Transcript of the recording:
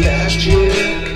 last year.